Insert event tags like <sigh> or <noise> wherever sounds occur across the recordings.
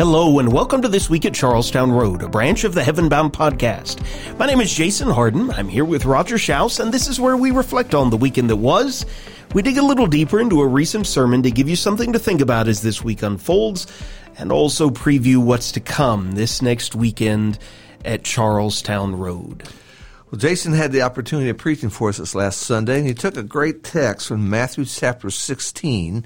Hello, and welcome to This Week at Charlestown Road, a branch of the Heavenbound podcast. My name is Jason Harden. I'm here with Roger Schaus, and this is where we reflect on the weekend that was. We dig a little deeper into a recent sermon to give you something to think about as this week unfolds, and also preview what's to come this next weekend at Charlestown Road. Well, Jason had the opportunity of preaching for us this last Sunday, and he took a great text from Matthew chapter 16,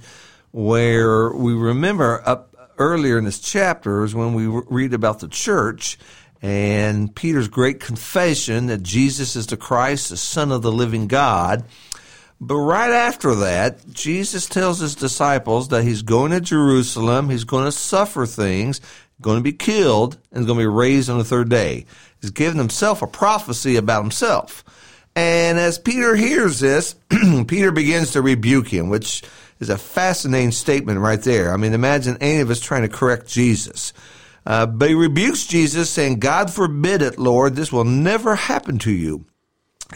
where we remember up earlier in this chapter is when we read about the church and Peter's great confession that Jesus is the Christ, the Son of the living God. But right after that, Jesus tells his disciples that he's going to Jerusalem, he's going to suffer things, going to be killed, and going to be raised on the third day. He's giving himself a prophecy about himself. And as Peter hears this, <clears throat> Peter begins to rebuke him, which is a fascinating statement right there. I mean, imagine any of us trying to correct Jesus. Uh, but he rebukes Jesus, saying, God forbid it, Lord, this will never happen to you.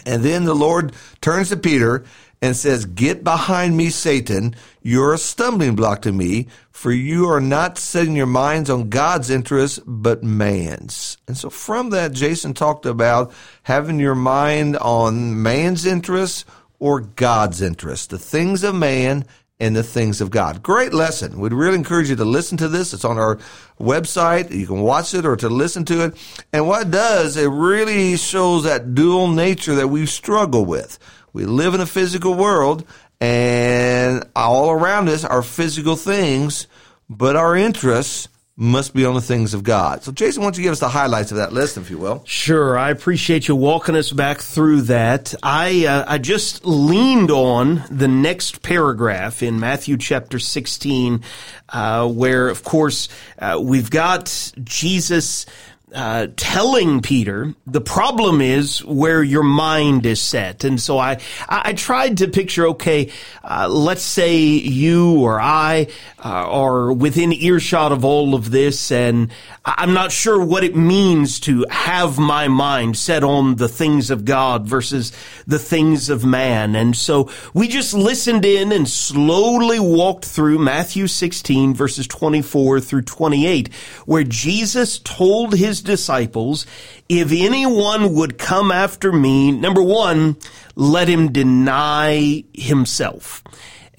And then the Lord turns to Peter and says, Get behind me, Satan. You're a stumbling block to me, for you are not setting your minds on God's interests, but man's. And so from that, Jason talked about having your mind on man's interests or God's interests, the things of man in the things of God. Great lesson. We'd really encourage you to listen to this. It's on our website. You can watch it or to listen to it. And what it does, it really shows that dual nature that we struggle with. We live in a physical world and all around us are physical things, but our interests must be on the things of God. So, Jason, why don't you give us the highlights of that list, if you will? Sure. I appreciate you walking us back through that. I uh, I just leaned on the next paragraph in Matthew chapter 16, uh, where, of course, uh, we've got Jesus uh, telling Peter the problem is where your mind is set. And so I, I tried to picture, okay, uh, let's say you or I uh, are within earshot of all of this and I'm not sure what it means to have my mind set on the things of God versus the things of man. And so we just listened in and slowly walked through Matthew 16 verses 24 through 28 where Jesus told his disciples, if anyone would come after me, number one, let him deny himself.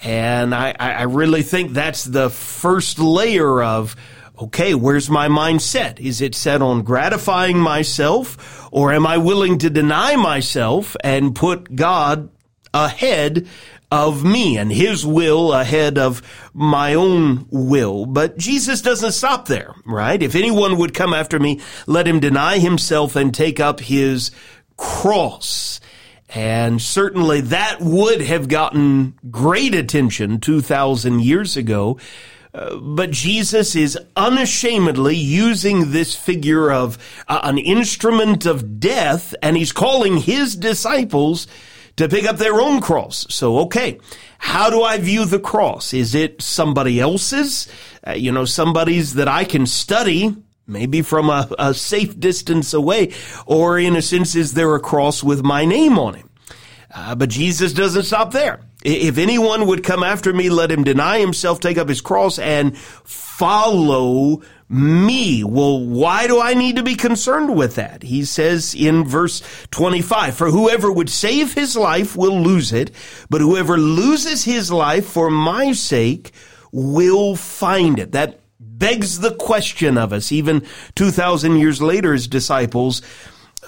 And I, I really think that's the first layer of, okay, where's my mind set? Is it set on gratifying myself or am I willing to deny myself and put God ahead of me and his will ahead of my own will. But Jesus doesn't stop there, right? If anyone would come after me, let him deny himself and take up his cross. And certainly that would have gotten great attention 2,000 years ago. Uh, but Jesus is unashamedly using this figure of uh, an instrument of death, and he's calling his disciples to pick up their own cross. So, okay, how do I view the cross? Is it somebody else's? Uh, you know, somebody's that I can study, maybe from a, a safe distance away, or in a sense, is there a cross with my name on it? Uh, but Jesus doesn't stop there. If anyone would come after me, let him deny himself, take up his cross, and follow me. Well, why do I need to be concerned with that? He says in verse 25, for whoever would save his life will lose it, but whoever loses his life for my sake will find it. That begs the question of us, even 2,000 years later as disciples,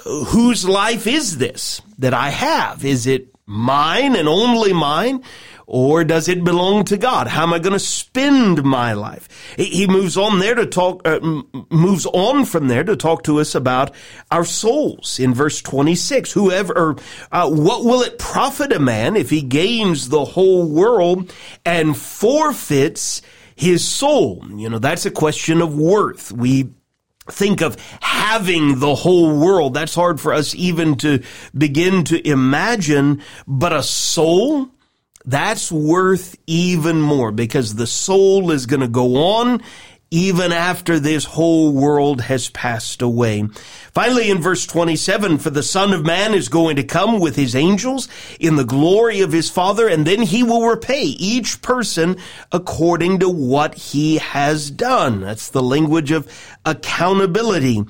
whose life is this that I have? Is it mine and only mine? Or does it belong to God? How am I going to spend my life? He moves on there to talk, uh, moves on from there to talk to us about our souls in verse 26. Whoever, uh, what will it profit a man if he gains the whole world and forfeits his soul? You know, that's a question of worth. We think of having the whole world. That's hard for us even to begin to imagine, but a soul, that's worth even more because the soul is going to go on even after this whole world has passed away. Finally, in verse 27, for the Son of Man is going to come with his angels in the glory of his Father, and then he will repay each person according to what he has done. That's the language of accountability.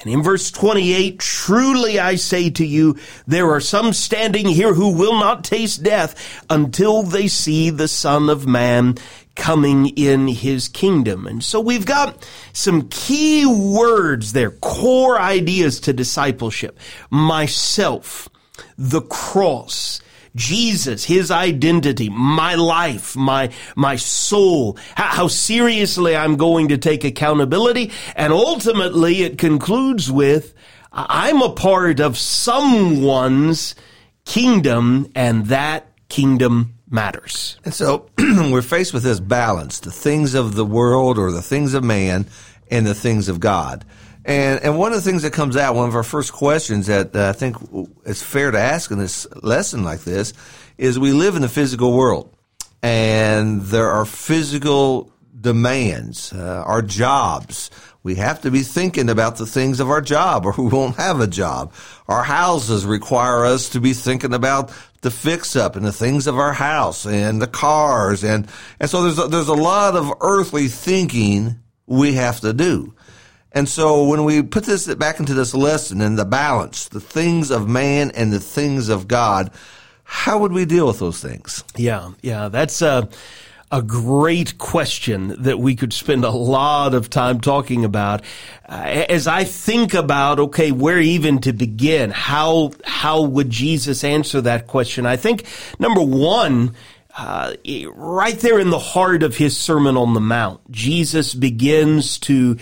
And in verse 28, truly I say to you, there are some standing here who will not taste death until they see the Son of Man coming in his kingdom. And so we've got some key words there, core ideas to discipleship. Myself, the cross, Jesus, his identity, my life, my, my soul, how, seriously I'm going to take accountability. And ultimately it concludes with, I'm a part of someone's kingdom and that kingdom matters. And so <clears throat> we're faced with this balance, the things of the world or the things of man and the things of God. And, and one of the things that comes out, one of our first questions that I think is fair to ask in this lesson like this, is we live in the physical world. And there are physical demands, uh, our jobs. We have to be thinking about the things of our job or <laughs> we won't have a job. Our houses require us to be thinking about the fix up and the things of our house and the cars. And, and so there's a, there's a lot of earthly thinking we have to do. And so when we put this back into this lesson and the balance, the things of man and the things of God, how would we deal with those things? Yeah, yeah, that's a, a great question that we could spend a lot of time talking about. As I think about, okay, where even to begin? How, how would Jesus answer that question? I think number one, uh, right there in the heart of his Sermon on the Mount, Jesus begins to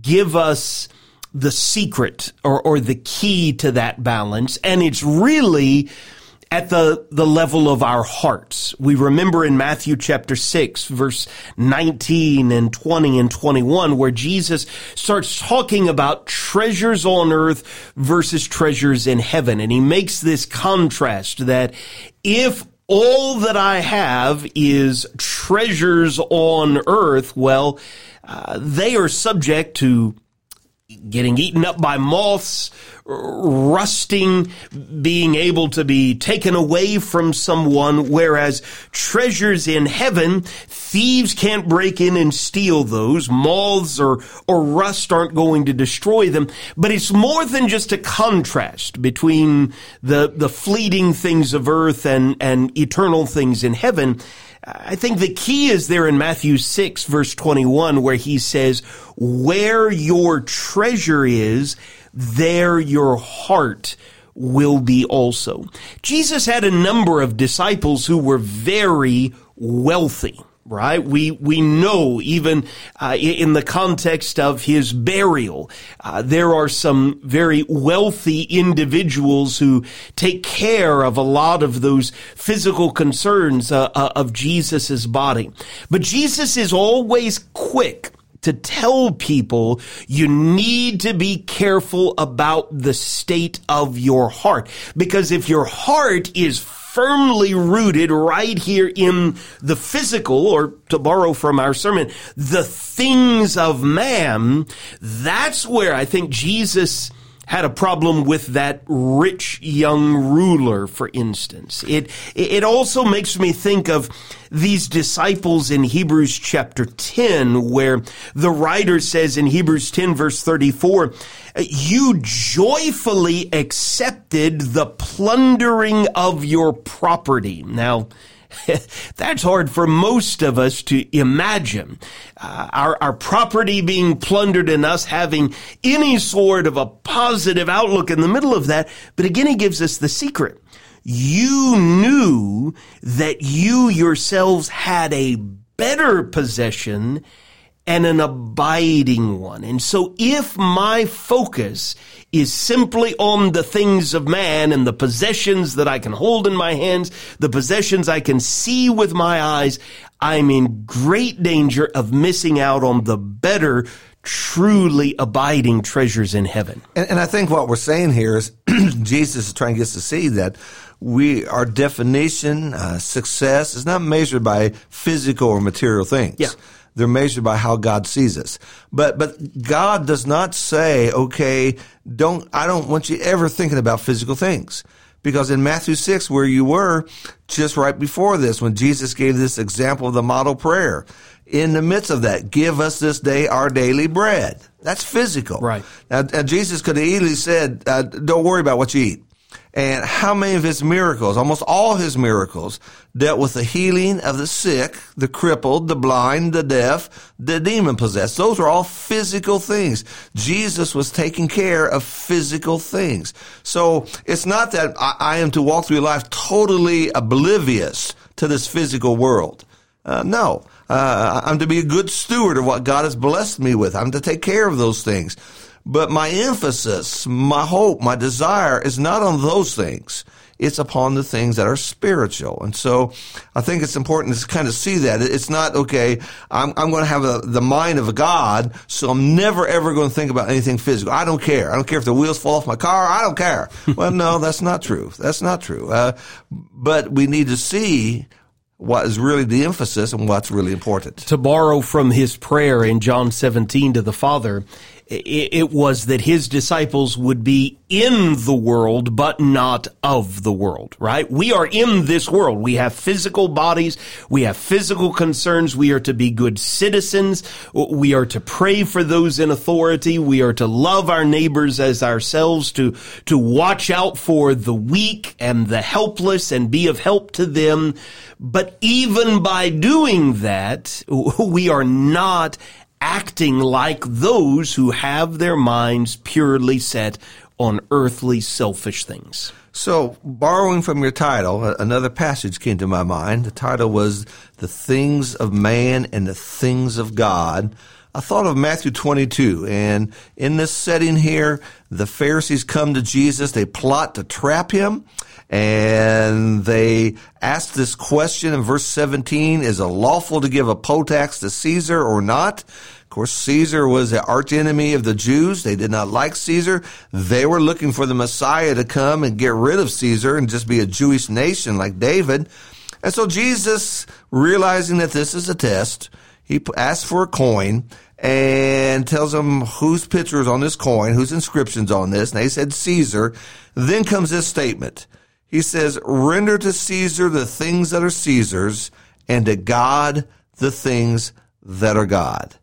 give us the secret or, or the key to that balance. And it's really at the, the level of our hearts. We remember in Matthew chapter 6, verse 19 and 20 and 21, where Jesus starts talking about treasures on earth versus treasures in heaven. And he makes this contrast that if all that I have is treasures on earth, well, uh, they are subject to getting eaten up by moths, rusting, being able to be taken away from someone, whereas treasures in heaven, thieves can't break in and steal those. Moths or, or rust aren't going to destroy them. But it's more than just a contrast between the, the fleeting things of earth and, and eternal things in heaven. I think the key is there in Matthew 6 verse 21 where he says, where your treasure is, there your heart will be also. Jesus had a number of disciples who were very wealthy right? We we know even uh, in the context of his burial, uh, there are some very wealthy individuals who take care of a lot of those physical concerns uh, uh of Jesus's body. But Jesus is always quick to tell people you need to be careful about the state of your heart. Because if your heart is firmly rooted right here in the physical, or to borrow from our sermon, the things of man, that's where I think Jesus had a problem with that rich young ruler, for instance. It, it also makes me think of these disciples in Hebrews chapter 10, where the writer says in Hebrews 10 verse 34, you joyfully accepted the plundering of your property. Now, <laughs> That's hard for most of us to imagine. Uh, our, our property being plundered and us having any sort of a positive outlook in the middle of that. But again, he gives us the secret. You knew that you yourselves had a better possession and an abiding one. And so if my focus is simply on the things of man and the possessions that I can hold in my hands, the possessions I can see with my eyes, I'm in great danger of missing out on the better truly abiding treasures in heaven. And, and, I think what we're saying here is <clears throat> Jesus is trying to get us to see that we our definition uh, success is not measured by physical or material things. Yeah They're measured by how God sees us. But, but God does not say, okay, don't, I don't want you ever thinking about physical things. Because in Matthew 6, where you were just right before this, when Jesus gave this example of the model prayer, in the midst of that, give us this day our daily bread. That's physical. Right. Now, Jesus could have easily said, uh, don't worry about what you eat. And how many of his miracles, almost all his miracles, dealt with the healing of the sick, the crippled, the blind, the deaf, the demon possessed. Those were all physical things. Jesus was taking care of physical things. So it's not that I, I am to walk through life totally oblivious to this physical world. Uh, no. Uh, I'm to be a good steward of what God has blessed me with. I'm to take care of those things. But my emphasis, my hope, my desire is not on those things. It's upon the things that are spiritual. And so I think it's important to kind of see that. It's not, okay, I'm, I'm going to have a, the mind of a God, so I'm never ever going to think about anything physical. I don't care. I don't care if the wheels fall off my car. I don't care. well, no, that's not true. That's not true. Uh, but we need to see what is really the emphasis and what's really important. To borrow from his prayer in John 17 to the Father, it was that his disciples would be in the world, but not of the world, right? We are in this world. We have physical bodies. We have physical concerns. We are to be good citizens. We are to pray for those in authority. We are to love our neighbors as ourselves, to, to watch out for the weak and the helpless and be of help to them. But even by doing that, <laughs> we are not acting like those who have their minds purely set on earthly selfish things. So, borrowing from your title, another passage came to my mind. The title was The Things of Man and the Things of God. I thought of Matthew 22, and in this setting here, the Pharisees come to Jesus. They plot to trap him, and they ask this question in verse 17, is it lawful to give a poll tax to Caesar or not? Of course, Caesar was the archenemy of the Jews. They did not like Caesar. They were looking for the Messiah to come and get rid of Caesar and just be a Jewish nation like David. And so Jesus, realizing that this is a test, he asks for a coin and tells them whose picture is on this coin, whose inscription's on this. And they said Caesar. Then comes this statement. He says, render to Caesar the things that are Caesar's and to God the things that are God.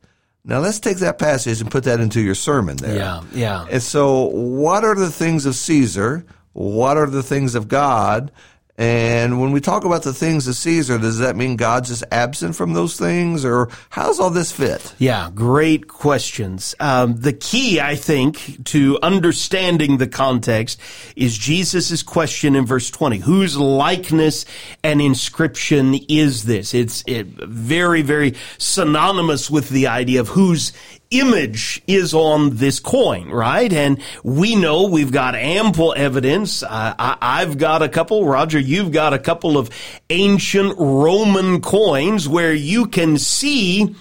Now let's take that passage and put that into your sermon there. Yeah, yeah. And so, what are the things of Caesar? What are the things of God? And when we talk about the things of Caesar, does that mean God's just absent from those things, or how does all this fit? Yeah, great questions. Um, the key, I think, to understanding the context is Jesus' question in verse 20. Whose likeness and inscription is this? It's it, very, very synonymous with the idea of whose image is on this coin, right? And we know we've got ample evidence. Uh, I, have got a couple. Roger, you've got a couple of ancient Roman coins where you can see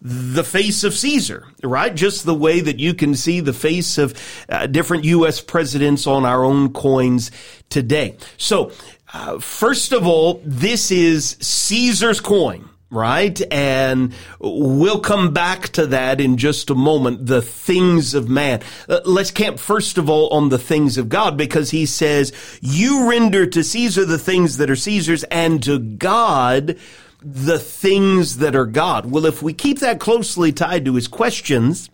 the face of Caesar, right? Just the way that you can see the face of uh, different U.S. presidents on our own coins today. So, uh, first of all, this is Caesar's coin right? And we'll come back to that in just a moment. The things of man. Uh, let's camp first of all on the things of God because he says, you render to Caesar the things that are Caesar's and to God the things that are God. Well, if we keep that closely tied to his questions,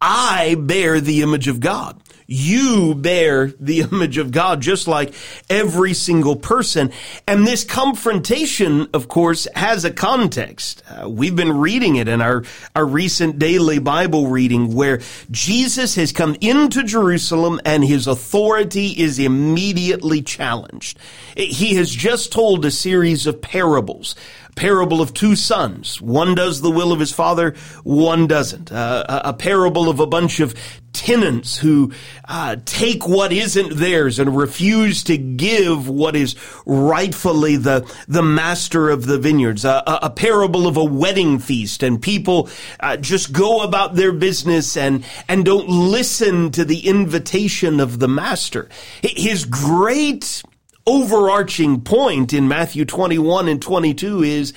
I bear the image of God. You bear the <laughs> image of God just like every single person. And this confrontation, of course, has a context. Uh, we've been reading it in our, our recent daily Bible reading where Jesus has come into Jerusalem and his authority is immediately challenged. He has just told a series of parables parable of two sons. One does the will of his father, one doesn't. Uh, a parable of a bunch of tenants who uh, take what isn't theirs and refuse to give what is rightfully the the master of the vineyards. Uh, a, a, parable of a wedding feast, and people uh, just go about their business and and don't listen to the invitation of the master. His great overarching point in Matthew 21 and 22 is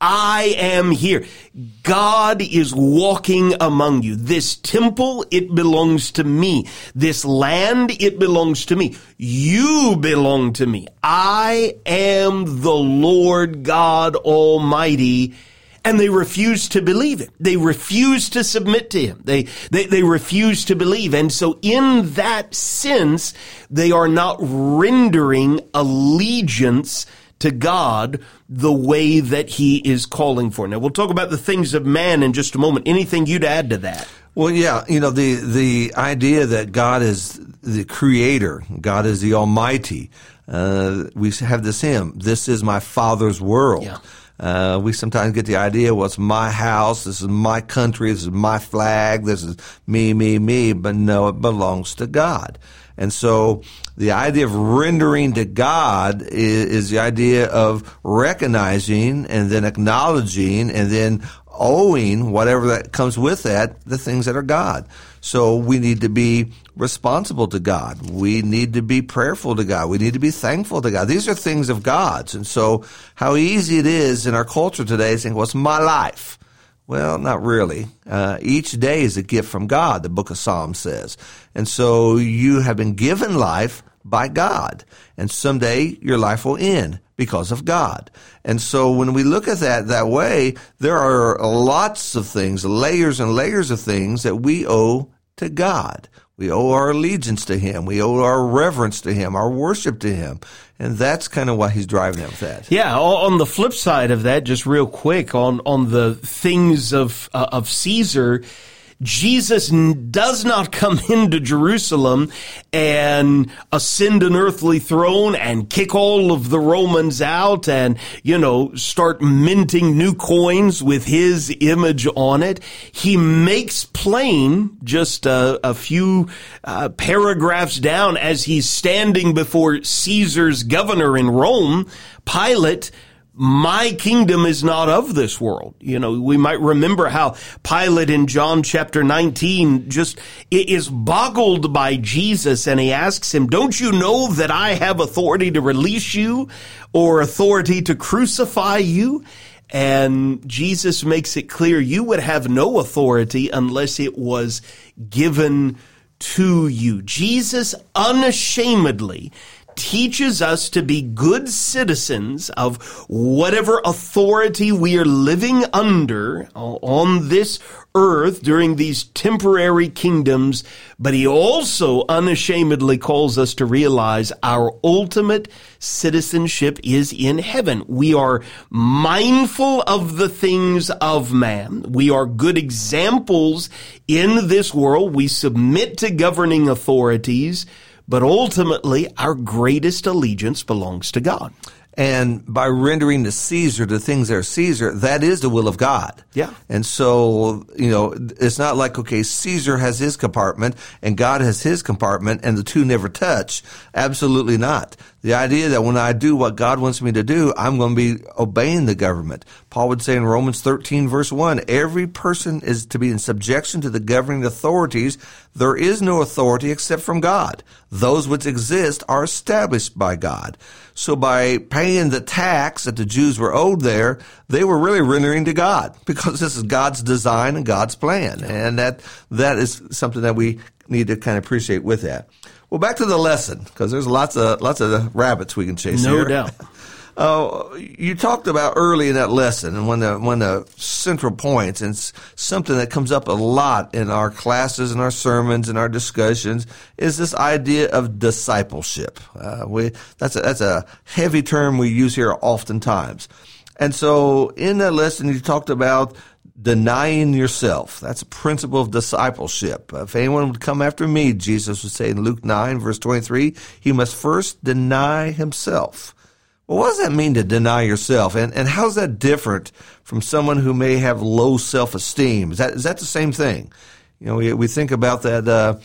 I am here. God is walking among you. This temple, it belongs to me. This land, it belongs to me. You belong to me. I am the Lord God Almighty. And they refuse to believe it. They refuse to submit to him. They, they, they refuse to believe. And so in that sense, they are not rendering allegiance to God the way that he is calling for. Now we'll talk about the things of man in just a moment. Anything you'd add to that? Well, yeah, you know, the, the idea that God is the creator, God is the almighty. Uh, we have this hymn, this is my father's world. Yeah. Uh, we sometimes get the idea, well, it's my house, this is my country, this is my flag, this is me, me, me, but no, it belongs to God. And so the idea of rendering to God is, is, the idea of recognizing and then acknowledging and then owing whatever that comes with that, the things that are God. So we need to be responsible to God. We need to be prayerful to God. We need to be thankful to God. These are things of God's. And so how easy it is in our culture today to think, well, it's my life. Well, not really. Uh, each day is a gift from God, the book of Psalms says. And so you have been given life by God. And someday your life will end because of God. And so when we look at that that way, there are lots of things, layers and layers of things that we owe to God. We owe our allegiance to Him. We owe our reverence to Him, our worship to Him. And that's kind of why he's driving at that. Yeah. On the flip side of that, just real quick on, on the things of, uh, of Caesar, Jesus does not come <laughs> into Jerusalem and ascend an earthly throne and kick all of the Romans out and, you know, start minting new coins with his image on it. He makes plain just a, a few uh, paragraphs down as he's standing before Caesar's governor in Rome, Pilate, my kingdom is not of this world. You know, we might remember how Pilate in John chapter 19 just is boggled by Jesus and he asks him, don't you know that I have authority to release you or authority to crucify you? And Jesus makes it clear you would have no authority unless it was given to you. Jesus unashamedly teaches us to be good citizens of whatever authority we are living under on this earth during these temporary kingdoms, but he also unashamedly calls us to realize our ultimate citizenship is in heaven. We are mindful of the things of man. We are good examples in this world. We submit to governing authorities but ultimately, our greatest allegiance belongs to God. And by rendering to Caesar the things that are Caesar, that is the will of God. Yeah. And so, you know, it's not like, okay, Caesar has his compartment and God has his compartment and the two never touch. Absolutely not. The idea that when I do what God wants me to do, I'm going to be obeying the government. Paul would say in Romans 13 verse 1, every person is to be in subjection to the governing authorities. There is no authority except from God. Those which exist are established by God. So by paying the tax that the Jews were owed there, they were really rendering to God <laughs> because this is God's design and God's plan. And that, that is something that we need to kind of appreciate with that. Well, back to the lesson because there's lots of lots of rabbits we can chase. No here. doubt. <laughs> Uh, you talked about early in that lesson, and one of the, one of the central points, and something that comes up a lot in our classes and our sermons and our discussions, is this idea of discipleship. Uh, we that's a, that's a heavy term we use here oftentimes, and so in that lesson you talked about denying yourself. That's a principle of discipleship. If anyone would come after me, Jesus would say in Luke 9, verse 23, he must first deny himself. Well, what does that mean to deny yourself? And, and how's that different from someone who may have low self-esteem? Is that, is that the same thing? You know, we, we think about that, uh,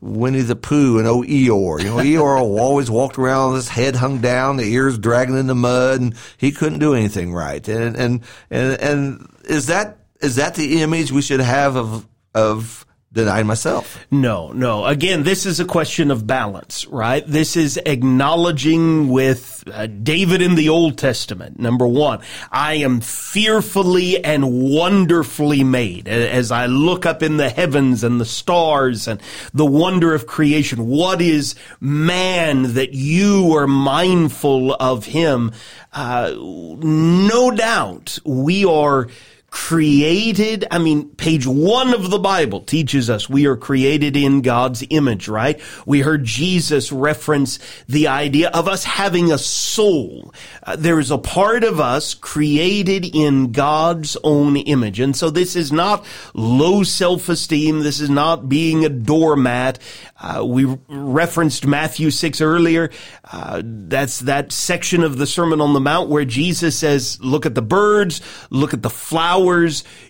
Winnie the Pooh and old Eeyore. You know, Eeyore <laughs> always walked around with his head hung down, the ears dragging in the mud, and he couldn't do anything right. And, and, and, and is that is that the image we should have of of denying myself. No, no. Again, this is a question of balance, right? This is acknowledging with uh, David in the Old Testament. Number one, I am fearfully and wonderfully made. As I look up in the heavens and the stars and the wonder of creation, what is man that you are mindful of him? Uh, no doubt we are created. I mean, page one of the Bible teaches us we are created in God's image, right? We heard Jesus reference the idea of us having a soul. Uh, there is a part of us created in God's own image. And so this is not low self-esteem. This is not being a doormat. Uh, we referenced Matthew 6 earlier. Uh, that's that section of the Sermon on the Mount where Jesus says, look at the birds, look at the flowers,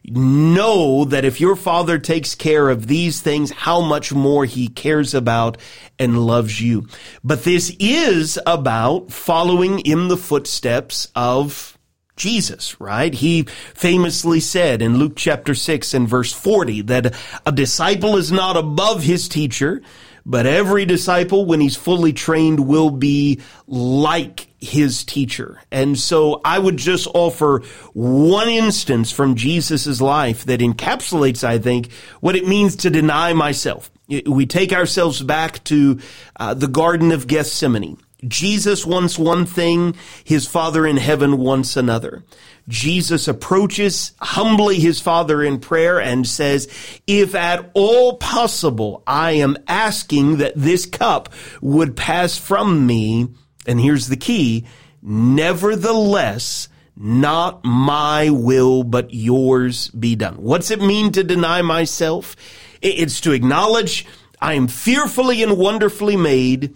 know that if your father takes care of these things, how much more he cares about and loves you. But this is about following in the footsteps of Jesus, right? He famously said in Luke chapter 6 and verse 40 that a disciple is not above his teacher, but every disciple, when he's fully trained, will be like his teacher. And so I would just offer one instance from Jesus' life that encapsulates, I think, what it means to deny myself. We take ourselves back to uh, the Garden of Gethsemane. Jesus wants one thing, his Father in heaven wants another. Jesus approaches humbly his Father in prayer and says, if at all possible, I am asking that this cup would pass from me. And here's the key. Nevertheless, not my will, but yours be done. What's it mean to deny myself? It's to acknowledge I am fearfully and wonderfully made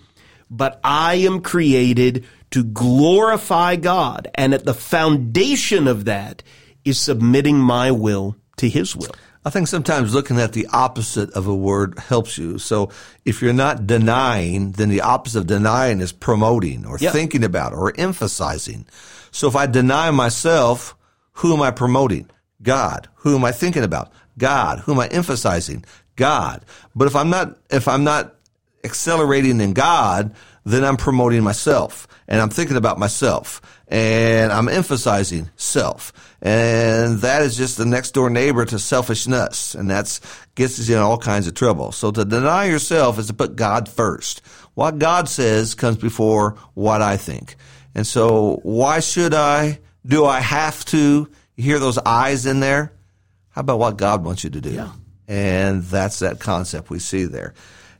but I am created to glorify God. And at the foundation of that is submitting my will to his will. I think sometimes looking at the opposite of a word helps you. So if you're not denying, then the opposite of denying is promoting or yep. thinking about or emphasizing. So if I deny myself, who am I promoting? God. Who am I thinking about? God. Who am I emphasizing? God. But if I'm not, if I'm not accelerating in God, then I'm promoting myself and I'm thinking about myself and I'm emphasizing self. And that is just the next door neighbor to selfishness. And that's gets us in all kinds of trouble. So to deny yourself is to put God first. What God says comes before what I think. And so why should I? Do I have to? You hear those eyes in there? How about what God wants you to do? Yeah. And that's that concept we see there.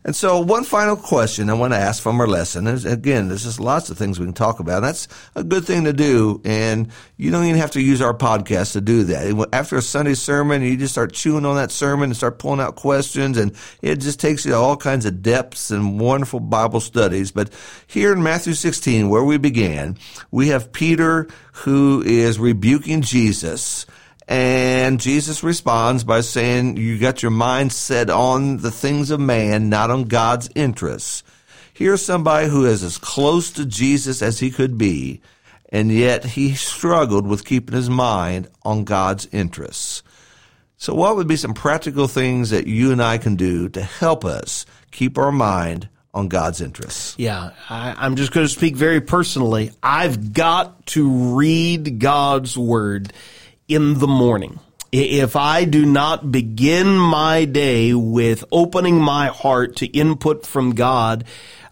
And so, one final question I want to ask from our lesson is again, there's just lots of things we can talk about. That's a good thing to do, and you don't even have to use our podcast to do that. After a Sunday sermon, you just start chewing on that sermon and start pulling out questions, and it just takes you to all kinds of depths and wonderful Bible studies. But here in Matthew 16, where we began, we have Peter who is rebuking Jesus and Jesus responds by saying, You got your mind set on the things of man, not on God's interests. Here's somebody who is as close to Jesus as he could be, and yet he struggled with keeping his mind on God's interests. So, what would be some practical things that you and I can do to help us keep our mind on God's interests? Yeah, I, am just going to speak very personally. I've got to read God's word in the morning. If I do not begin my day with opening my heart to input from God,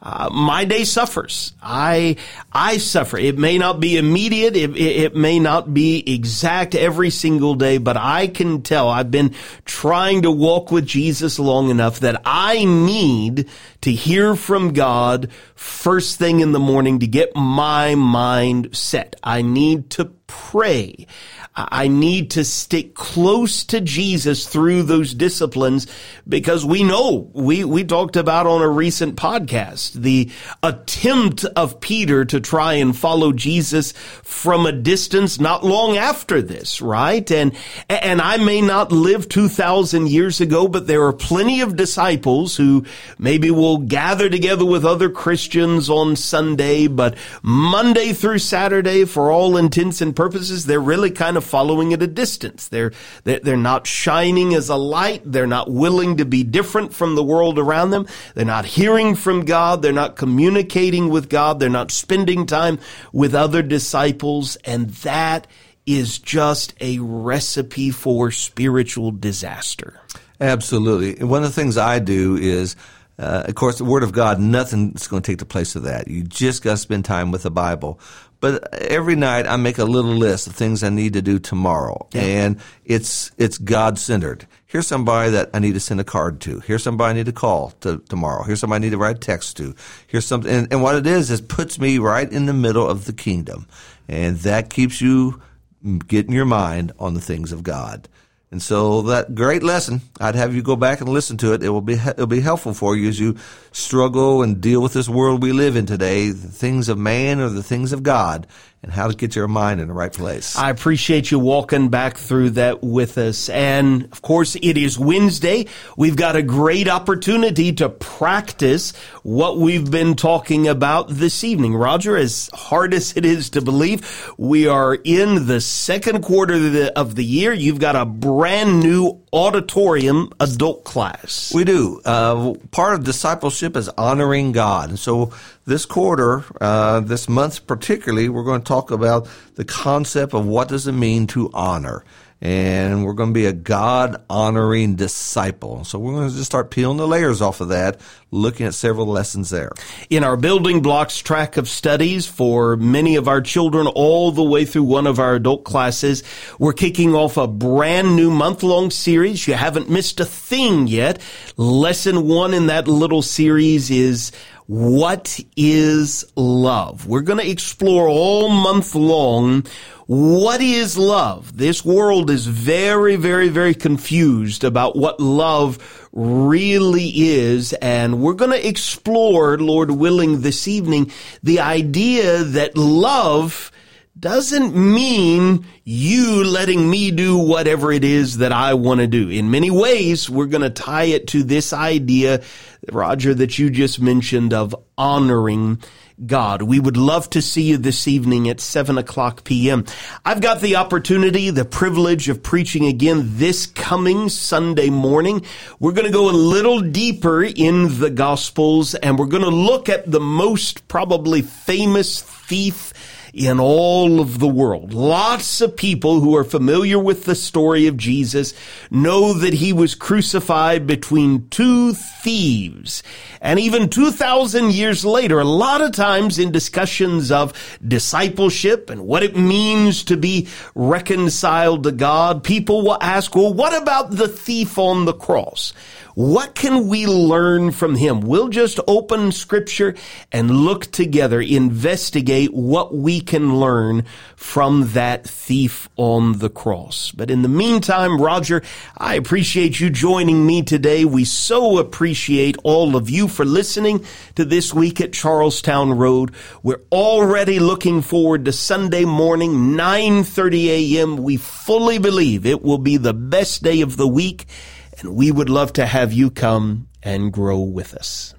uh, my day suffers. I I suffer. It may not be immediate. It, it, may not be exact every single day, but I can tell. I've been trying to walk with Jesus long enough that I need to hear from God first thing in the morning to get my mind set. I need to pray. I need to stick close to Jesus through those disciplines because we know we, we talked about on a recent podcast the attempt of Peter to try and follow Jesus from a distance not long after this, right? And, and I may not live 2,000 years ago, but there are plenty of disciples who maybe will gather together with other Christians on Sunday, but Monday through Saturday, for all intents and purposes, they're really kind of following at a distance. They're, they're not shining as a light. They're not willing to be different from the world around them. They're not hearing from God. They're not communicating with God. They're not spending time with other disciples. And that is just a recipe for spiritual disaster. Absolutely. And one of the things I do is uh, of course, the Word of God, nothing's going to take the place of that. You just got to spend time with the Bible. But every night I make a little list of things I need to do tomorrow, yeah. and it's it's God centered. Here's somebody that I need to send a card to. Here's somebody I need to call to tomorrow. Here's somebody I need to write a text to. Here's something, and, and what it is is puts me right in the middle of the kingdom, and that keeps you getting your mind on the things of God. And so that great lesson, I'd have you go back and listen to it. It will be it'll be helpful for you as you struggle and deal with this world we live in today, the things of man or the things of God, and how to get your mind in the right place. I appreciate you walking back through that with us. And of course, it is Wednesday. We've got a great opportunity to practice what we've been talking about this evening. Roger, as hard as it is to believe, we are in the second quarter of the, of the year. You've got a brand new auditorium adult class. We do. Uh, part of discipleship is honoring God. And so this quarter, uh, this month particularly, we're going to talk about the concept of what does it mean to honor. And we're going to be a God honoring disciple. So we're going to just start peeling the layers off of that, looking at several lessons there. In our building blocks track of studies for many of our children all the way through one of our adult classes, we're kicking off a brand new month long series. You haven't missed a thing yet. Lesson one in that little series is what is love? We're going to explore all month long what is love? This world is very, very, very confused about what love really is. And we're going to explore, Lord willing, this evening, the idea that love doesn't mean you letting me do whatever it is that I want to do. In many ways, we're going to tie it to this idea, Roger, that you just mentioned of honoring God. We would love to see you this evening at 7 o'clock p.m. I've got the opportunity, the privilege of preaching again this coming Sunday morning. We're going to go a little deeper in the Gospels and we're going to look at the most probably famous thief in all of the world. Lots of people who are familiar with the story of Jesus know that he was crucified between two thieves. And even 2,000 years later, a lot of times in discussions of discipleship and what it means to be reconciled to God, people will ask, well, what about the thief on the cross? What can we learn from him? We'll just open scripture and look together, investigate what we can learn from that thief on the cross. But in the meantime, Roger, I appreciate you joining me today. We so appreciate all of you for listening to this week at Charlestown Road. We're already looking forward to Sunday morning, 9:30 a.m. We fully believe it will be the best day of the week and we would love to have you come and grow with us.